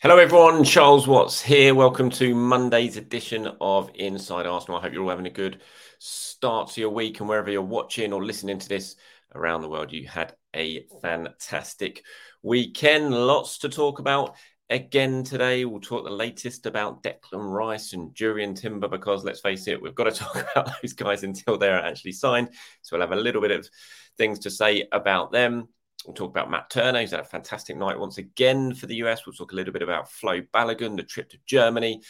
Hello, everyone. Charles Watts here. Welcome to Monday's edition of Inside Arsenal. I hope you're all having a good start to your week and wherever you're watching or listening to this around the world, you had a fantastic weekend. Lots to talk about again today. We'll talk the latest about Declan Rice and Jurriën Timber because let's face it, we've got to talk about those guys until they're actually signed. So we'll have a little bit of things to say about them. We'll talk about Matt Turner. He's had a fantastic night once again for the US. We'll talk a little bit about Flo Balogun, the trip to Germany,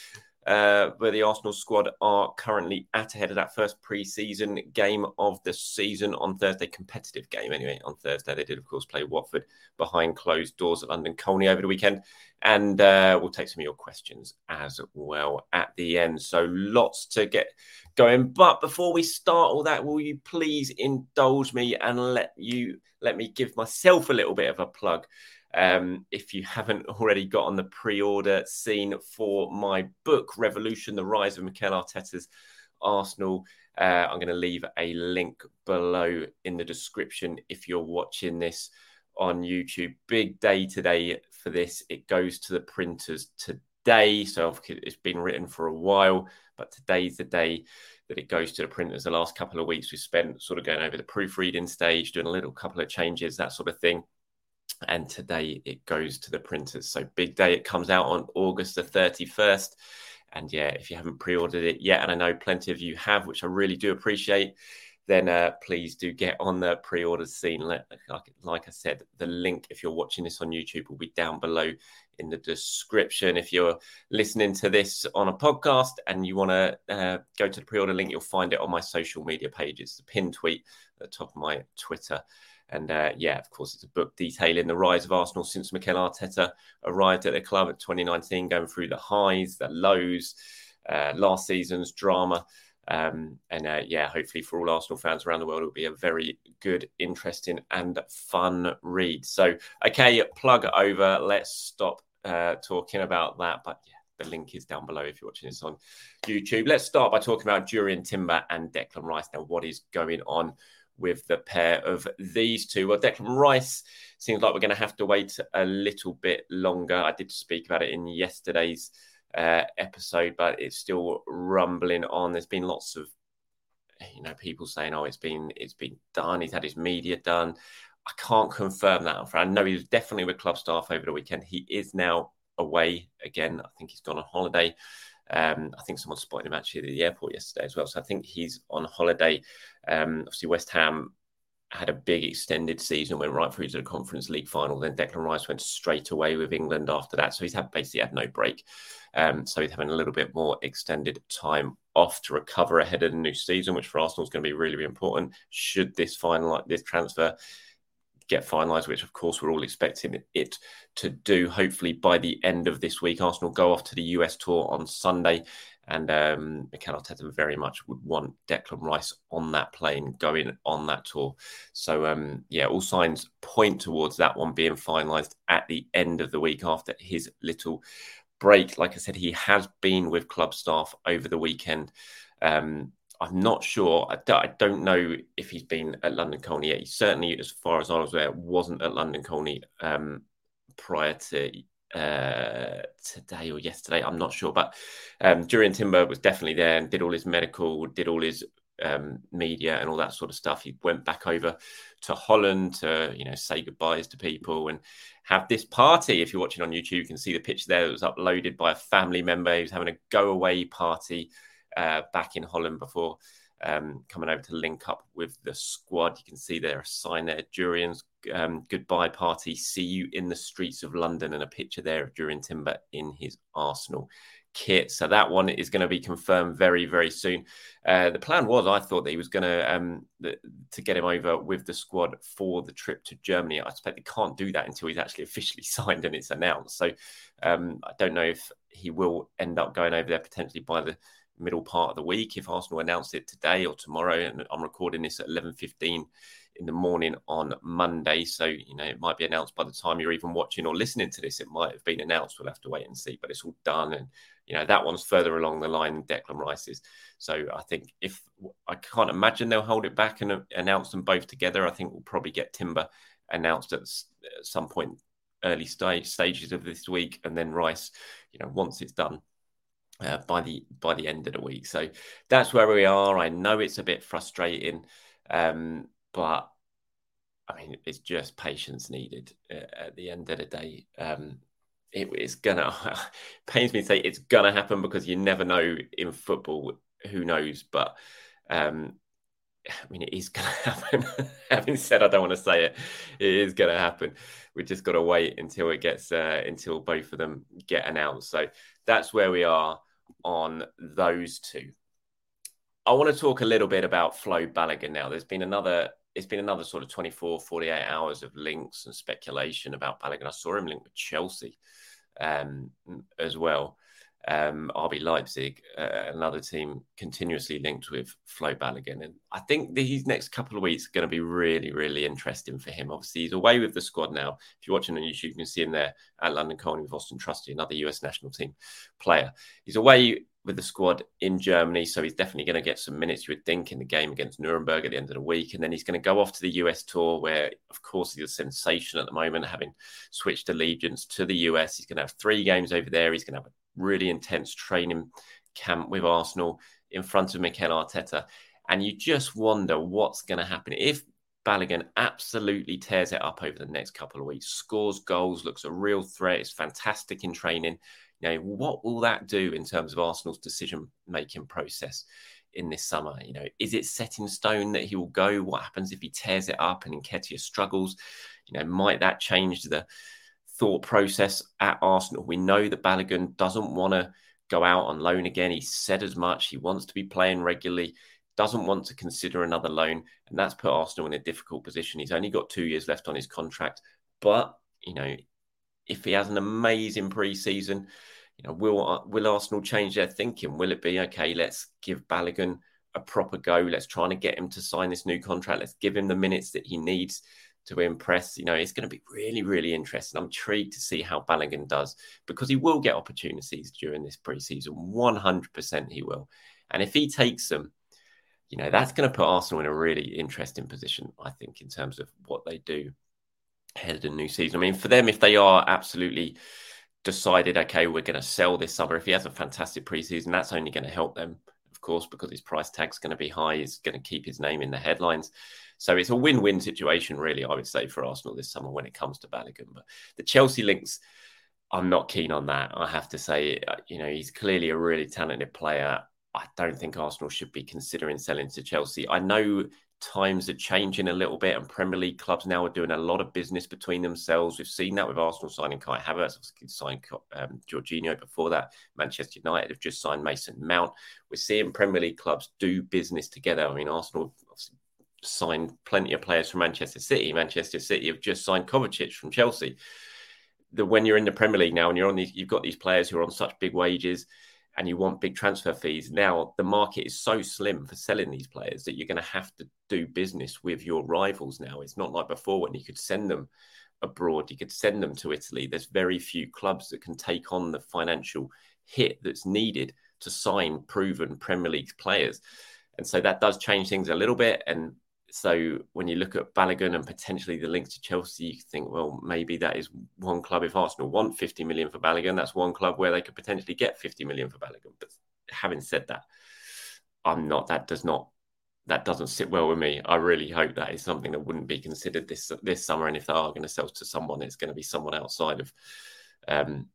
uh, where the Arsenal squad are currently at ahead of that first pre-season game of the season on Thursday. Competitive game, anyway, on Thursday. They did, of course, play Watford behind closed doors at London Colney over the weekend. And uh, we'll take some of your questions as well at the end. So lots to get going. But before we start all that, will you please indulge me and let you let me give myself a little bit of a plug. Um, if you haven't already got on the pre-order scene for my book, Revolution: The Rise of Mikel Arteta's Arsenal, uh, I'm going to leave a link below in the description if you're watching this on YouTube. Big day today for this. It goes to the printers today, so it's been written for a while, but today's the day that it goes to the printers. The last couple of weeks we've spent sort of going over the proofreading stage, doing a little couple of changes, that sort of thing. And today it goes to the printers. So big day. It comes out on August the 31st. And yeah, if you haven't pre-ordered it yet, and I know plenty of you have, which I really do appreciate, then uh, please do get on the pre-order scene. Like, like I said, the link, if you're watching this on YouTube, will be down below in the description. If you're listening to this on a podcast and you want to uh, go to the pre-order link, you'll find it on my social media pages. The pin tweet at the top of my Twitter. And uh, yeah, of course, it's a book detailing the rise of Arsenal since Mikel Arteta arrived at the club at 2019, going through the highs, the lows, uh, last season's drama. Um, and uh, yeah, hopefully for all Arsenal fans around the world, it'll be a very good, interesting, and fun read. So, okay, plug over. Let's stop uh, talking about that. But yeah, the link is down below if you're watching this on YouTube. Let's start by talking about Jurriën Timber and Declan Rice. Now, what is going on with the pair of these two? Well, Declan Rice seems like we're going to have to wait a little bit longer. I did speak about it in yesterday's uh, episode, but it's still rumbling on. There's been lots of you know people saying, "Oh, it's been it's been done. He's had his media done." I can't confirm that. I know he was definitely with club staff over the weekend. He is now away again. I think he's gone on holiday. Um, I think someone spotted him actually at the airport yesterday as well. So I think he's on holiday. Um, obviously, West Ham had a big extended season, went right through to the Conference League final. Then Declan Rice went straight away with England after that. So he's had basically had no break. Um, so he's having a little bit more extended time off to recover ahead of the new season, which for Arsenal is going to be really, really important. Should this final like this transfer get finalised, which of course we're all expecting it to do. Hopefully by the end of this week, Arsenal go off to the US tour on Sunday, And um, Mikel Arteta very much would want Declan Rice on that plane going on that tour. So, um, yeah, all signs point towards that one being finalised at the end of the week after his little break. Like I said, he has been with club staff over the weekend. Um, I'm not sure. I don't, I don't, know if he's been at London Colney yet. He certainly, as far as I was aware, wasn't at London Colney um, prior to uh, today or yesterday. I'm not sure, but um, Jurrien Timber was definitely there and did all his medical, did all his um, media and all that sort of stuff. He went back over to Holland to you know say goodbyes to people and have this party. If you're watching on YouTube, you can see the picture there that was uploaded by a family member. He was having a go away party uh, back in Holland before um, coming over to link up with the squad. You can see there a sign there, Jurrien's um, goodbye party. See you in the streets of London, and a picture there of Jurrien Timber in his Arsenal kit. So that one is going to be confirmed very, very soon. Uh, the plan was, I thought that he was going to um, to get him over with the squad for the trip to Germany. I expect they can't do that until he's actually officially signed and it's announced. So um, I don't know if he will end up going over there potentially by the middle part of the week if Arsenal announce it today or tomorrow. And I'm recording this at 11:15 in the morning on Monday, so you know it might be announced by the time you're even watching or listening to this. It might have been announced. We'll have to wait and see. But it's all done, and you know that one's further along the line than Declan Rice's. So I think if I can't imagine they'll hold it back and announce them both together. I think we'll probably get Timber announced at some point early stage stages of this week, and then Rice, you know, once it's done, uh, by the by the end of the week. So that's where we are. I know it's a bit frustrating, um, but I mean it's just patience needed uh, at the end of the day. Um, it, it's gonna pains me to say it's gonna happen because you never know in football. Who knows? But um, I mean, it is going to happen. Having said, I don't want to say it. It is going to happen. We just got to wait until it gets uh, until both of them get announced. So that's where we are on those two. I want to talk a little bit about Flo Balogun now. There's been another it's been another sort of 24, 48 hours of links and speculation about Balogun. I saw him linked with Chelsea um, as well um, RB Leipzig, uh, another team continuously linked with Flo Balogun. And I think these next couple of weeks are going to be really, really interesting for him. Obviously, he's away with the squad now. If you're watching on YouTube, you can see him there at London Colney with Austin Trusty, another US national team player. He's away with the squad in Germany, so he's definitely going to get some minutes, you would think, in the game against Nuremberg at the end of the week. And then he's going to go off to the US tour, where, of course, he's a sensation at the moment, having switched allegiance to the US. He's going to have three games over there. He's going to have a really intense training camp with Arsenal in front of Mikel Arteta. And you just wonder what's going to happen if Balogun absolutely tears it up over the next couple of weeks, scores goals, looks a real threat, is fantastic in training. You know, what will that do in terms of Arsenal's decision making process in this summer? You know, is it set in stone that he will go? What happens if he tears it up and Nketiah struggles? You know, might that change the thought process at Arsenal. We know that Balogun doesn't want to go out on loan again. He said as much. He wants to be playing regularly, doesn't want to consider another loan. And that's put Arsenal in a difficult position. He's only got two years left on his contract. But, you know, if he has an amazing pre-season, you know, will uh, will Arsenal change their thinking? Will it be okay? Let's give Balogun a proper go. Let's try and get him to sign this new contract. Let's give him the minutes that he needs to impress. You know, it's going to be really, really interesting. I'm intrigued to see how Balogun does because he will get opportunities during this preseason. 100% he will. And if he takes them, you know, that's going to put Arsenal in a really interesting position, I think, in terms of what they do ahead of the new season. I mean, for them, if they are absolutely decided, okay, we're going to sell this summer, if he has a fantastic preseason, that's only going to help them, of course, because his price tag's going to be high. He's going to keep his name in the headlines. So it's a win-win situation, really. I would say for Arsenal this summer when it comes to Balogun. But the Chelsea links, I'm not keen on that. I have to say, uh, you know, he's clearly a really talented player. I don't think Arsenal should be considering selling to Chelsea. I know times are changing a little bit, and Premier League clubs now are doing a lot of business between themselves. We've seen that with Arsenal signing Kai Havertz, signed um, Jorginho before that. Manchester United have just signed Mason Mount. We're seeing Premier League clubs do business together. I mean, Arsenal signed plenty of players from Manchester City. Manchester City have just signed Kovacic from Chelsea. The when you're in the Premier League now and you're on these, you've got these players who are on such big wages, and you want big transfer fees. Now the market is so slim for selling these players that you're going to have to do business with your rivals now. It's not like before when you could send them abroad, you could send them to Italy. There's very few clubs that can take on the financial hit that's needed to sign proven Premier League players. And so that does change things a little bit. And so when you look at Balogun and potentially the link to Chelsea, you think, well, maybe that is one club. If Arsenal want 50 million for Balogun, that's one club where they could potentially get 50 million for Balogun. But having said that, I'm not. That does not. That doesn't sit well with me. I really hope that is something that wouldn't be considered this this summer. And if they are going to sell to someone, it's going to be someone outside of um,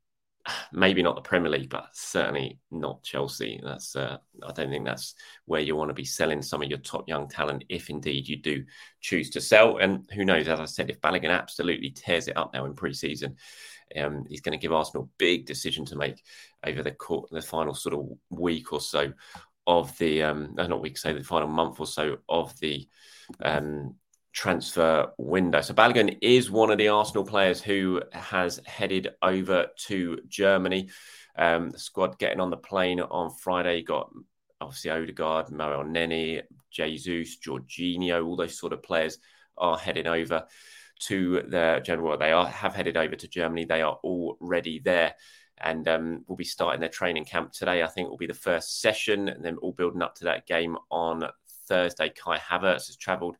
maybe not the Premier League, but certainly not Chelsea. That's uh, I don't think that's where you want to be selling some of your top young talent, if indeed you do choose to sell. And who knows? As I said, if Balogun absolutely tears it up now in pre-season, um, he's going to give Arsenal a big decision to make over the court, the final sort of week or so of the um, not week, say the final month or so of the um, transfer window. So Balogun is one of the Arsenal players who has headed over to Germany. Um, the squad getting on the plane on Friday got obviously Odegaard, Mario Nenny, Jesus, Jorginho, all those sort of players are heading over to the general. They are have headed over to Germany. They are already there. And um, we'll be starting their training camp today. I think will be the first session, and then all building up to that game on Thursday. Kai Havertz has travelled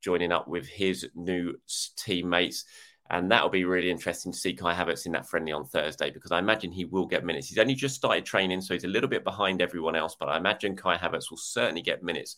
joining up with his new teammates. And that'll be really interesting to see Kai Havertz in that friendly on Thursday because I imagine he will get minutes. He's only just started training, so he's a little bit behind everyone else. But I imagine Kai Havertz will certainly get minutes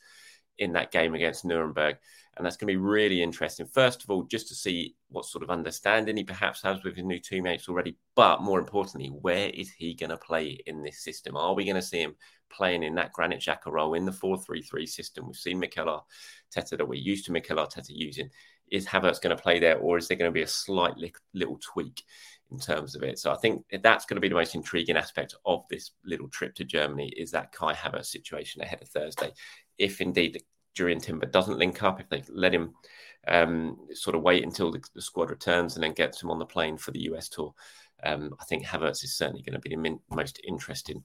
in that game against Nuremberg. And that's going to be really interesting. First of all, just to see what sort of understanding he perhaps has with his new teammates already. But more importantly, where is he going to play in this system? Are we going to see him playing in that Granit Xhaka role in the 4 3 3 system? We've seen Mikel Arteta that we're used to Mikel Arteta using. Is Havertz going to play there, or is there going to be a slight little tweak in terms of it? So I think that's going to be the most intriguing aspect of this little trip to Germany is that Kai Havertz situation ahead of Thursday. If indeed Jurrien Timber doesn't link up, if they let him um, sort of wait until the, the, squad returns and then gets him on the plane for the US tour, um, I think Havertz is certainly going to be the min- most interesting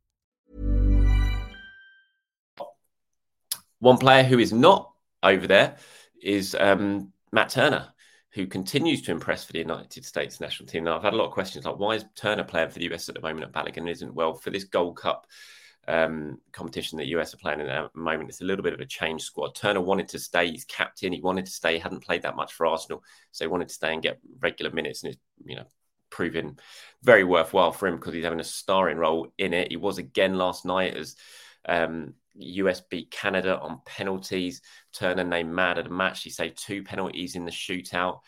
One player who is not over there is um, Matt Turner, who continues to impress for the United States national team. Now, I've had a lot of questions like, why is Turner playing for the US at the moment at Balogun isn't? Well, for this Gold Cup um, competition that US are playing in at the moment. It's a little bit of a change squad. Turner wanted to stay. He's captain. He wanted to stay. He hadn't played that much for Arsenal, so he wanted to stay and get regular minutes. And it's you know proven very worthwhile for him because he's having a starring role in it. He was again last night as um, US beat Canada on penalties. Turner named mad at a match. He saved two penalties in the shootout.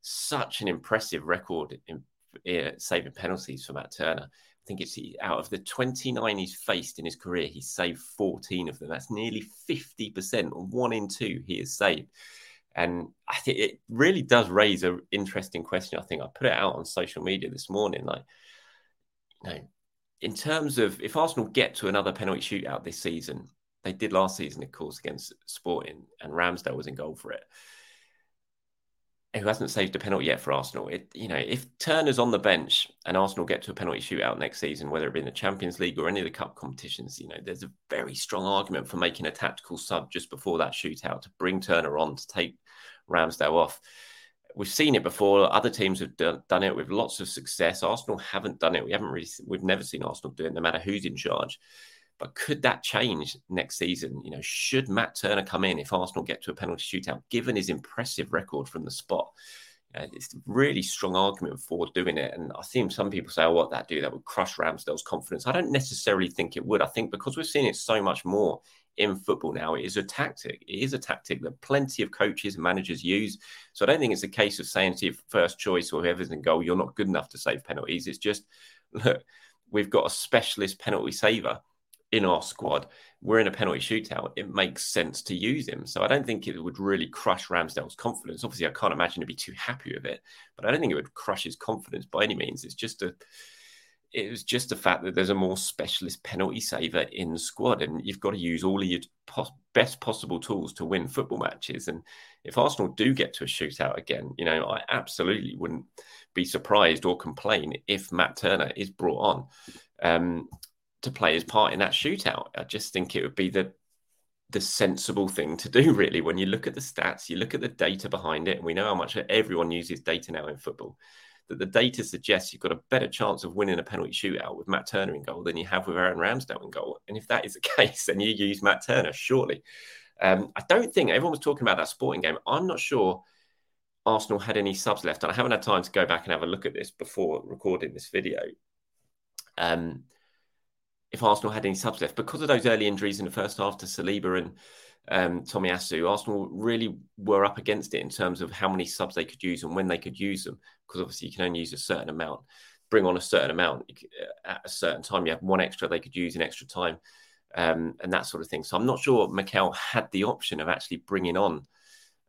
Such an impressive record in, in saving penalties for Matt Turner I think it's out of the 29 he's faced in his career, he's saved 14 of them. That's nearly 50%, one in two he has saved. And I think it really does raise an interesting question. I think I put it out on social media this morning. Like, you know, in terms of if Arsenal get to another penalty shootout this season, they did last season, of course, against Sporting, and Ramsdale was in goal for it. Who hasn't saved a penalty yet for Arsenal? It, you know, if Turner's on the bench and Arsenal get to a penalty shootout next season, whether it be in the Champions League or any of the cup competitions, you know, there's a very strong argument for making a tactical sub just before that shootout to bring Turner on to take Ramsdale off. We've seen it before. Other teams have done, it with lots of success. Arsenal haven't done it. We haven't really. We've never seen Arsenal do it, no matter who's in charge. But could that change next season? You know, should Matt Turner come in if Arsenal get to a penalty shootout, given his impressive record from the spot? It's a really strong argument for doing it. And I think some people say, oh, what that do? That would crush Ramsdale's confidence. I don't necessarily think it would. I think because we've seen it so much more in football now, it is a tactic. It is a tactic that plenty of coaches and managers use. So I don't think it's a case of saying to your first choice or whoever's in goal, you're not good enough to save penalties. It's just, look, we've got a specialist penalty saver in our squad, we're in a penalty shootout, it makes sense to use him. So I don't think it would really crush Ramsdale's confidence. Obviously, I can't imagine to be too happy with it, but I don't think it would crush his confidence by any means. It's just a it was just the fact that there's a more specialist penalty saver in the squad, and you've got to use all of your pos- best possible tools to win football matches. And if Arsenal do get to a shootout again, you know, I absolutely wouldn't be surprised or complain if Matt Turner is brought on. Um, to play his part in that shootout. I just think it would be the the sensible thing to do, really. When you look at the stats, you look at the data behind it, and we know how much everyone uses data now in football. That the data suggests you've got a better chance of winning a penalty shootout with Matt Turner in goal than you have with Aaron Ramsdale in goal. And if that is the case, then you use Matt Turner, surely. Um, I don't think everyone was talking about that sporting game. I'm not sure Arsenal had any subs left, and I haven't had time to go back and have a look at this before recording this video. Um, if Arsenal had any subs left because of those early injuries in the first half to Saliba and um, Tomiyasu. Arsenal really were up against it in terms of how many subs they could use and when they could use them because obviously you can only use a certain amount, bring on a certain amount uh, at a certain time. You have one extra they could use in extra time um, and that sort of thing. So I'm not sure Mikel had the option of actually bringing on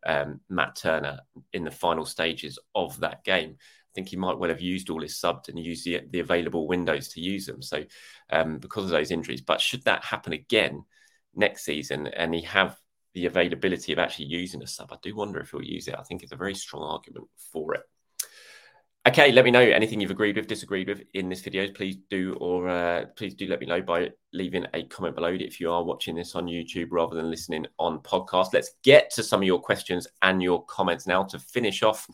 um, Matt Turner in the final stages of that game. I think he might well have used all his subs and used the, the available windows to use them. So um, because of those injuries, but should that happen again next season and he have the availability of actually using a sub, I do wonder if he'll use it. I think it's a very strong argument for it. Okay, let me know anything you've agreed with, disagreed with in this video. Please do, or uh, please do let me know by leaving a comment below if you are watching this on YouTube rather than listening on podcast. Let's get to some of your questions and your comments now to finish off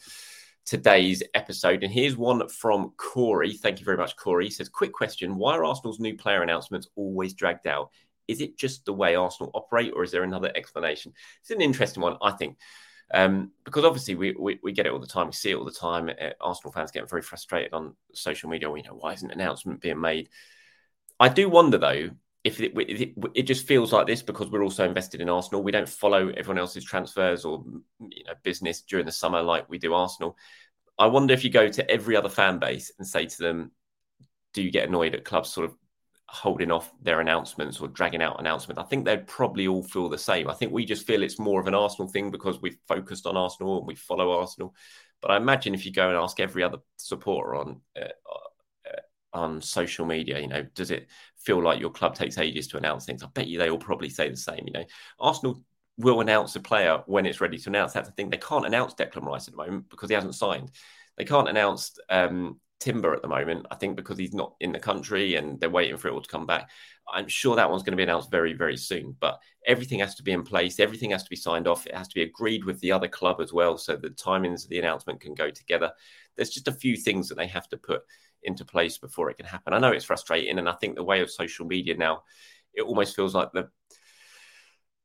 today's episode. And here's one from Corey. Thank you very much, Corey. He says, Quick question Why are Arsenal's new player announcements always dragged out? Is it just the way Arsenal operate, or is there another explanation? It's an interesting one, I think. Um, because obviously we, we, we get it all the time, we see it all the time. Uh, Arsenal fans get very frustrated on social media. We know why isn't an announcement being made? I do wonder though if it, it, it, just feels like this because we're also invested in Arsenal. We don't follow everyone else's transfers or you know business during the summer like we do Arsenal. I wonder if you go to every other fan base and say to them, "Do you get annoyed at clubs sort of holding off their announcements or dragging out announcements?" I think they'd probably all feel the same. I think we just feel it's more of an Arsenal thing because we've focused on Arsenal and we follow Arsenal. But I imagine if you go and ask every other supporter on uh, on social media, you know, does it feel like your club takes ages to announce things? I bet you they all probably say the same. You know, Arsenal will announce a player when it's ready to announce. That's the thing. They can't announce Declan Rice at the moment because he hasn't signed. They can't announce um, Timber at the moment, I think, because he's not in the country and they're waiting for it all to come back. I'm sure that one's going to be announced very, very soon. But everything has to be in place. Everything has to be signed off. It has to be agreed with the other club as well, so the timings of the announcement can go together. There's just a few things that they have to put into place before it can happen. I know it's frustrating, and I think the way of social media now, it almost feels like the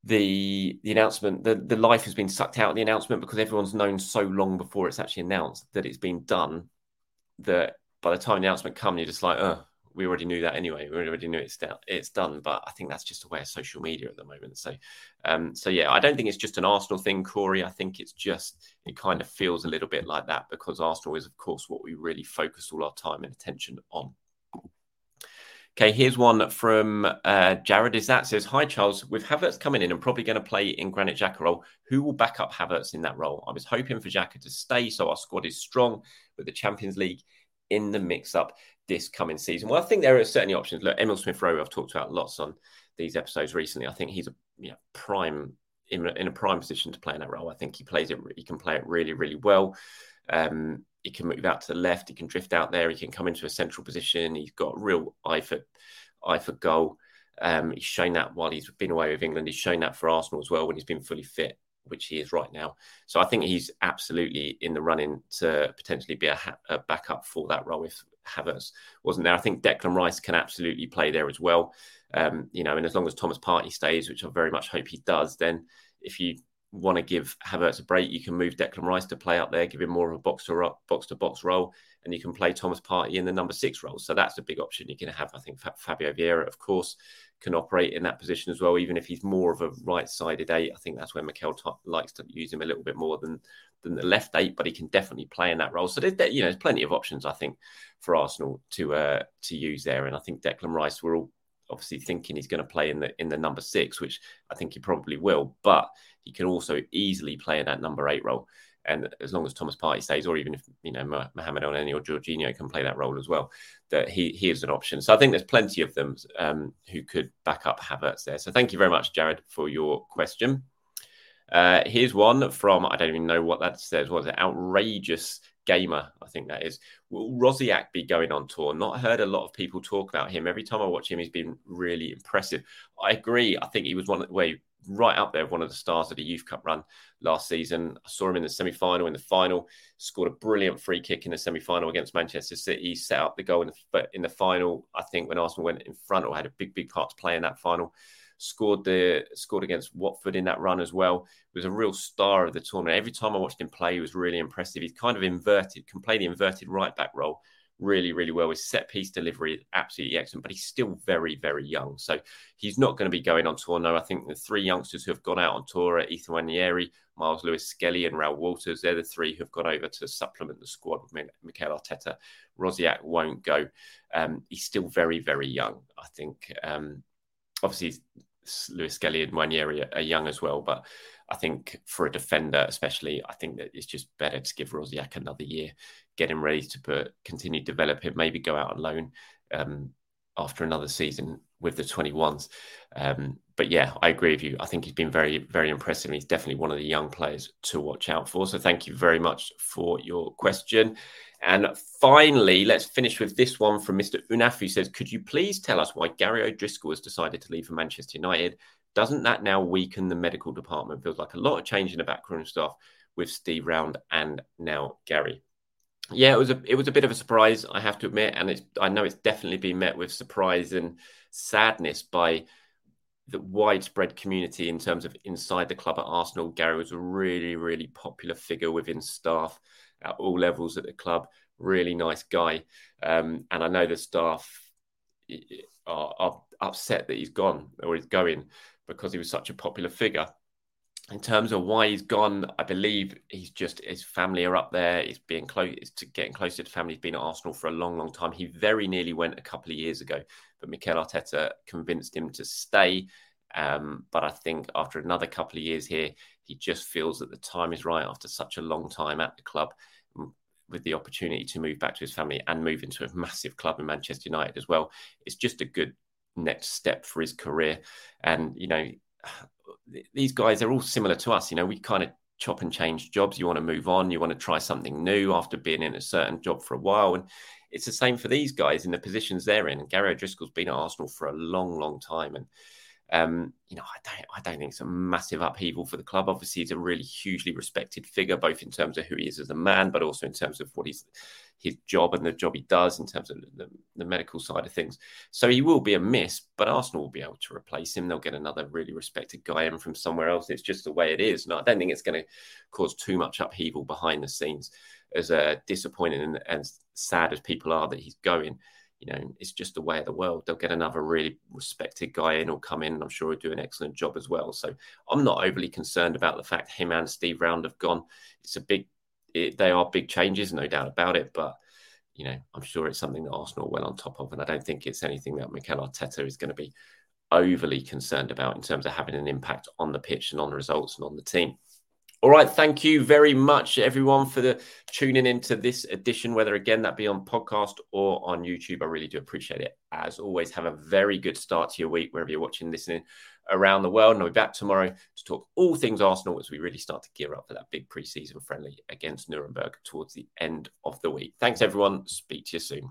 the the announcement, the the life has been sucked out of the announcement because everyone's known so long before it's actually announced that it's been done. That by the time the announcement comes, you're just like, oh, we already knew that anyway. We already knew it's down, it's done. But I think that's just a way of social media at the moment. So, um, so yeah, I don't think it's just an Arsenal thing, Corey. I think it's just it kind of feels a little bit like that because Arsenal is, of course, what we really focus all our time and attention on. Okay, here's one from uh, Jared. Is that says, "Hi Charles, with Havertz coming in and probably going to play in Granit Xhaka role, who will back up Havertz in that role? I was hoping for Xhaka to stay, so our squad is strong with the Champions League in the mix-up this coming season. Well, I think there are certainly options. Look, Emil Smith Rowe, I've talked about lots on these episodes recently. I think he's a you know, prime in, in a prime position to play in that role. I think he plays it. He can play it really, really well. Um, he can move out to the left. He can drift out there. He can come into a central position. He's got real eye for eye for goal. Um, he's shown that while he's been away with England. He's shown that for Arsenal as well when he's been fully fit, which he is right now. So I think he's absolutely in the running to potentially be a, ha- a backup for that role if Havertz wasn't there. I think Declan Rice can absolutely play there as well. Um, you know, and as long as Thomas Partey stays, which I very much hope he does, then if you want to give Havertz a break, you can move Declan Rice to play up there, give him more of a box to box to box role, and you can play Thomas Partey in the number six role. So that's a big option you can have. I think Fabio Vieira, of course, can operate in that position as well, even if he's more of a right-sided eight. I think that's where Mikel t- likes to use him a little bit more than than the left eight, but he can definitely play in that role. So there's you know there's plenty of options I think for Arsenal to uh, to use there, and I think Declan Rice we're all obviously thinking he's going to play in the in the number six, which I think he probably will, but he can also easily play in that number eight role. And as long as Thomas Partey stays, or even if you know Mohamed Elneny or Jorginho can play that role as well, that he he is an option. So I think there's plenty of them um, who could back up Havertz there. So thank you very much, Jared, for your question. Uh, here's one from I don't even know what that says. What is it? Outrageous gamer, I think that is. Will Rosiak be going on tour? Not heard a lot of people talk about him. Every time I watch him, he's been really impressive. I agree. I think he was one way right up there, one of the stars of the Youth Cup run last season. I saw him in the semi final, in the final, scored a brilliant free kick in the semi final against Manchester City, set up the goal in the, in the final. I think when Arsenal went in front or had a big, big part to play in that final scored the scored against Watford in that run as well. Was a real star of the tournament. Every time I watched him play, he was really impressive. He's kind of inverted, can play the inverted right back role really, really well. His set piece delivery absolutely excellent, but he's still very, very young. So he's not going to be going on tour. No, I think the three youngsters who have gone out on tour are Ethan Nwaneri, Myles Lewis Skelly, and Reuell Walters. They're the three who have gone over to supplement the squad with Mikel Arteta. Rosiak won't go. Um, he's still very, very young. I think um, obviously Lewis Skelly and Nwaneri are, are young as well, but I think for a defender, especially, I think that it's just better to give Rosiak another year, get him ready to put, continue to develop him, maybe go out on loan um, after another season with the 21s. Um, but yeah, I agree with you. I think he's been very, very impressive. He's definitely one of the young players to watch out for. So thank you very much for your question. And finally, let's finish with this one from Mr. Unaf, who says, Could you please tell us why Gary O'Driscoll has decided to leave for Manchester United? Doesn't that now weaken the medical department? Feels like a lot of change in the backroom staff with Steve Round and now Gary. Yeah, it was a it was a bit of a surprise, I have to admit, and it's I know it's definitely been met with surprise and sadness by the widespread community in terms of inside the club at Arsenal. Gary was a really, really popular figure within staff at all levels at the club. Really nice guy, um, and I know the staff are, are, upset that he's gone or he's going because he was such a popular figure. In terms of why he's gone, I believe he's just his family are up there. He's being close to getting closer to family. He's been at Arsenal for a long, long time. He very nearly went a couple of years ago, but Mikel Arteta convinced him to stay. Um, but I think after another couple of years here, he just feels that the time is right after such a long time at the club with the opportunity to move back to his family and move into a massive club in Manchester United as well. It's just a good next step for his career. And, you know, these guys are all similar to us. You know, we kind of chop and change jobs. You want to move on, you want to try something new after being in a certain job for a while. And it's the same for these guys in the positions they're in. And Gary O'Driscoll's been at Arsenal for a long, long time. And um, you know, I don't, I don't think it's a massive upheaval for the club. Obviously, he's a really hugely respected figure, both in terms of who he is as a man, but also in terms of what he's his job and the job he does in terms of the, the, medical side of things. So he will be a miss, but Arsenal will be able to replace him. They'll get another really respected guy in from somewhere else. It's just the way it is. And I don't think it's going to cause too much upheaval behind the scenes. As uh, disappointing and, and sad as people are that he's going, you know, it's just the way of the world. They'll get another really respected guy in or come in, and I'm sure he'll do an excellent job as well. So I'm not overly concerned about the fact him and Steve Round have gone. It's a big, it, they are big changes, no doubt about it. But you know, I'm sure it's something that Arsenal are well on top of. And I don't think it's anything that Mikel Arteta is going to be overly concerned about in terms of having an impact on the pitch and on the results and on the team. All right. Thank you very much, everyone, for the tuning into this edition, whether again that be on podcast or on YouTube. I really do appreciate it. As always, have a very good start to your week, wherever you're watching, listening around the world. And I'll be back tomorrow to talk all things Arsenal as we really start to gear up for that big preseason friendly against Nuremberg towards the end of the week. Thanks, everyone. Speak to you soon.